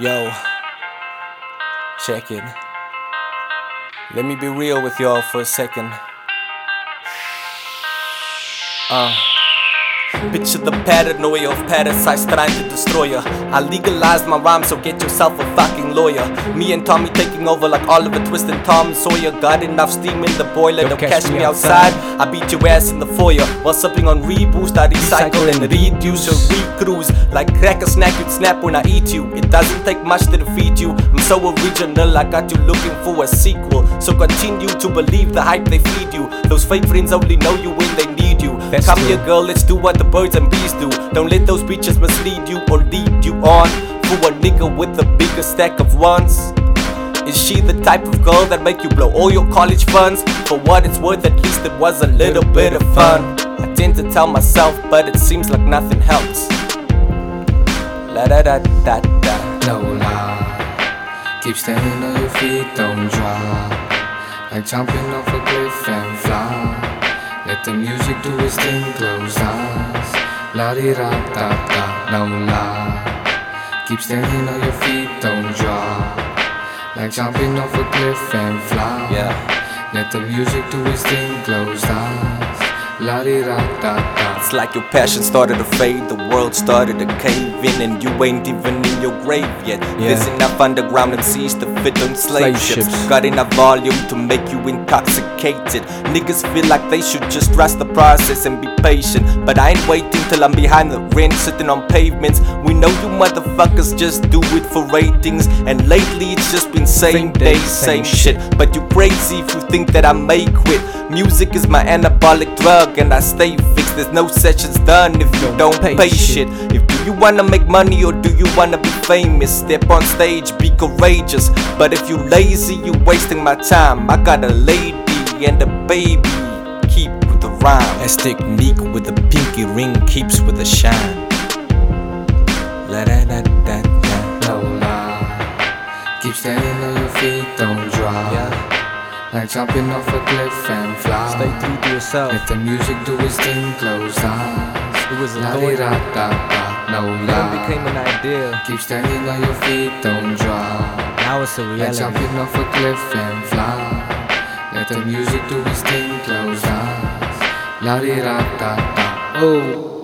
Yo, check it. Let me be real with y'all for a second. Uh. Picture the paranoia of parasites trying to destroy ya. I legalized my rhyme, so get yourself a fucking lawyer. Me and Tommy taking over like Oliver Twist and Tom Sawyer. Got enough steam in the boiler, don't catch me outside. I beat your ass in the foyer while sipping on reboost. I recycle and reduce or recruise. Like crack a snack, you'd snap when I eat you. It doesn't take much to defeat you. I'm so original, I got you looking for a sequel. So continue to believe the hype they feed you. Those fake friends only know you when they need That's Come here, girl, let's do what the birds and bees do. Don't let those bitches mislead you or lead you on. For a nigga with a bigger stack of ones. Is she the type of girl that make you blow all your college funds? For what it's worth, at least it was a little bit of fun. I tend to tell myself, but it seems like nothing helps. La da da da da. Lie. Keep standing on your feet, don't drop. Like jumping off a cliff and fly. Let the music do its thing, close eyes. La di da da da, no lie. Keep standing on your feet, don't drop. Like jumping off a cliff and fly. Yeah. Let the music do its thing, close eyes. La di da da da. It's like your passion started to fade, the world started to cave in, and you ain't even in your grave yet. Yeah. There's enough underground and seas to fit on slave, Slave ships. ships. Got enough volume to make you intoxicated. Niggas feel like they should just trust the process and be patient. But I ain't waiting till I'm behind the rent, sitting on pavements. We know you motherfuckers just do it for ratings, and lately it's just been same, Same day, same same shit. But you crazy if you think that I may quit. Music is my anabolic drug, and I stay fixed. There's no sessions done if you Don't don't pay pay shit. shit. If do you wanna make money or do you wanna be famous? Step on stage, be courageous. But if you lazy, you wasting my time. I got a lady and a baby. Keep with the rhyme. As Techneeque with the pinky ring keeps with the shine. La da da da da. no lie. Keep standing on your feet, don't drop. Yeah. Like jumping off a cliff and fly. Stay true to yourself. Let the music do its thing, close eyes. It was a La thought. di da da da, no Then became an idea. Keep standing on your feet, don't drop. Now it's a reality. Like jumping off a cliff and fly. Let the music do its thing, close eyes. La di da da da. Oh.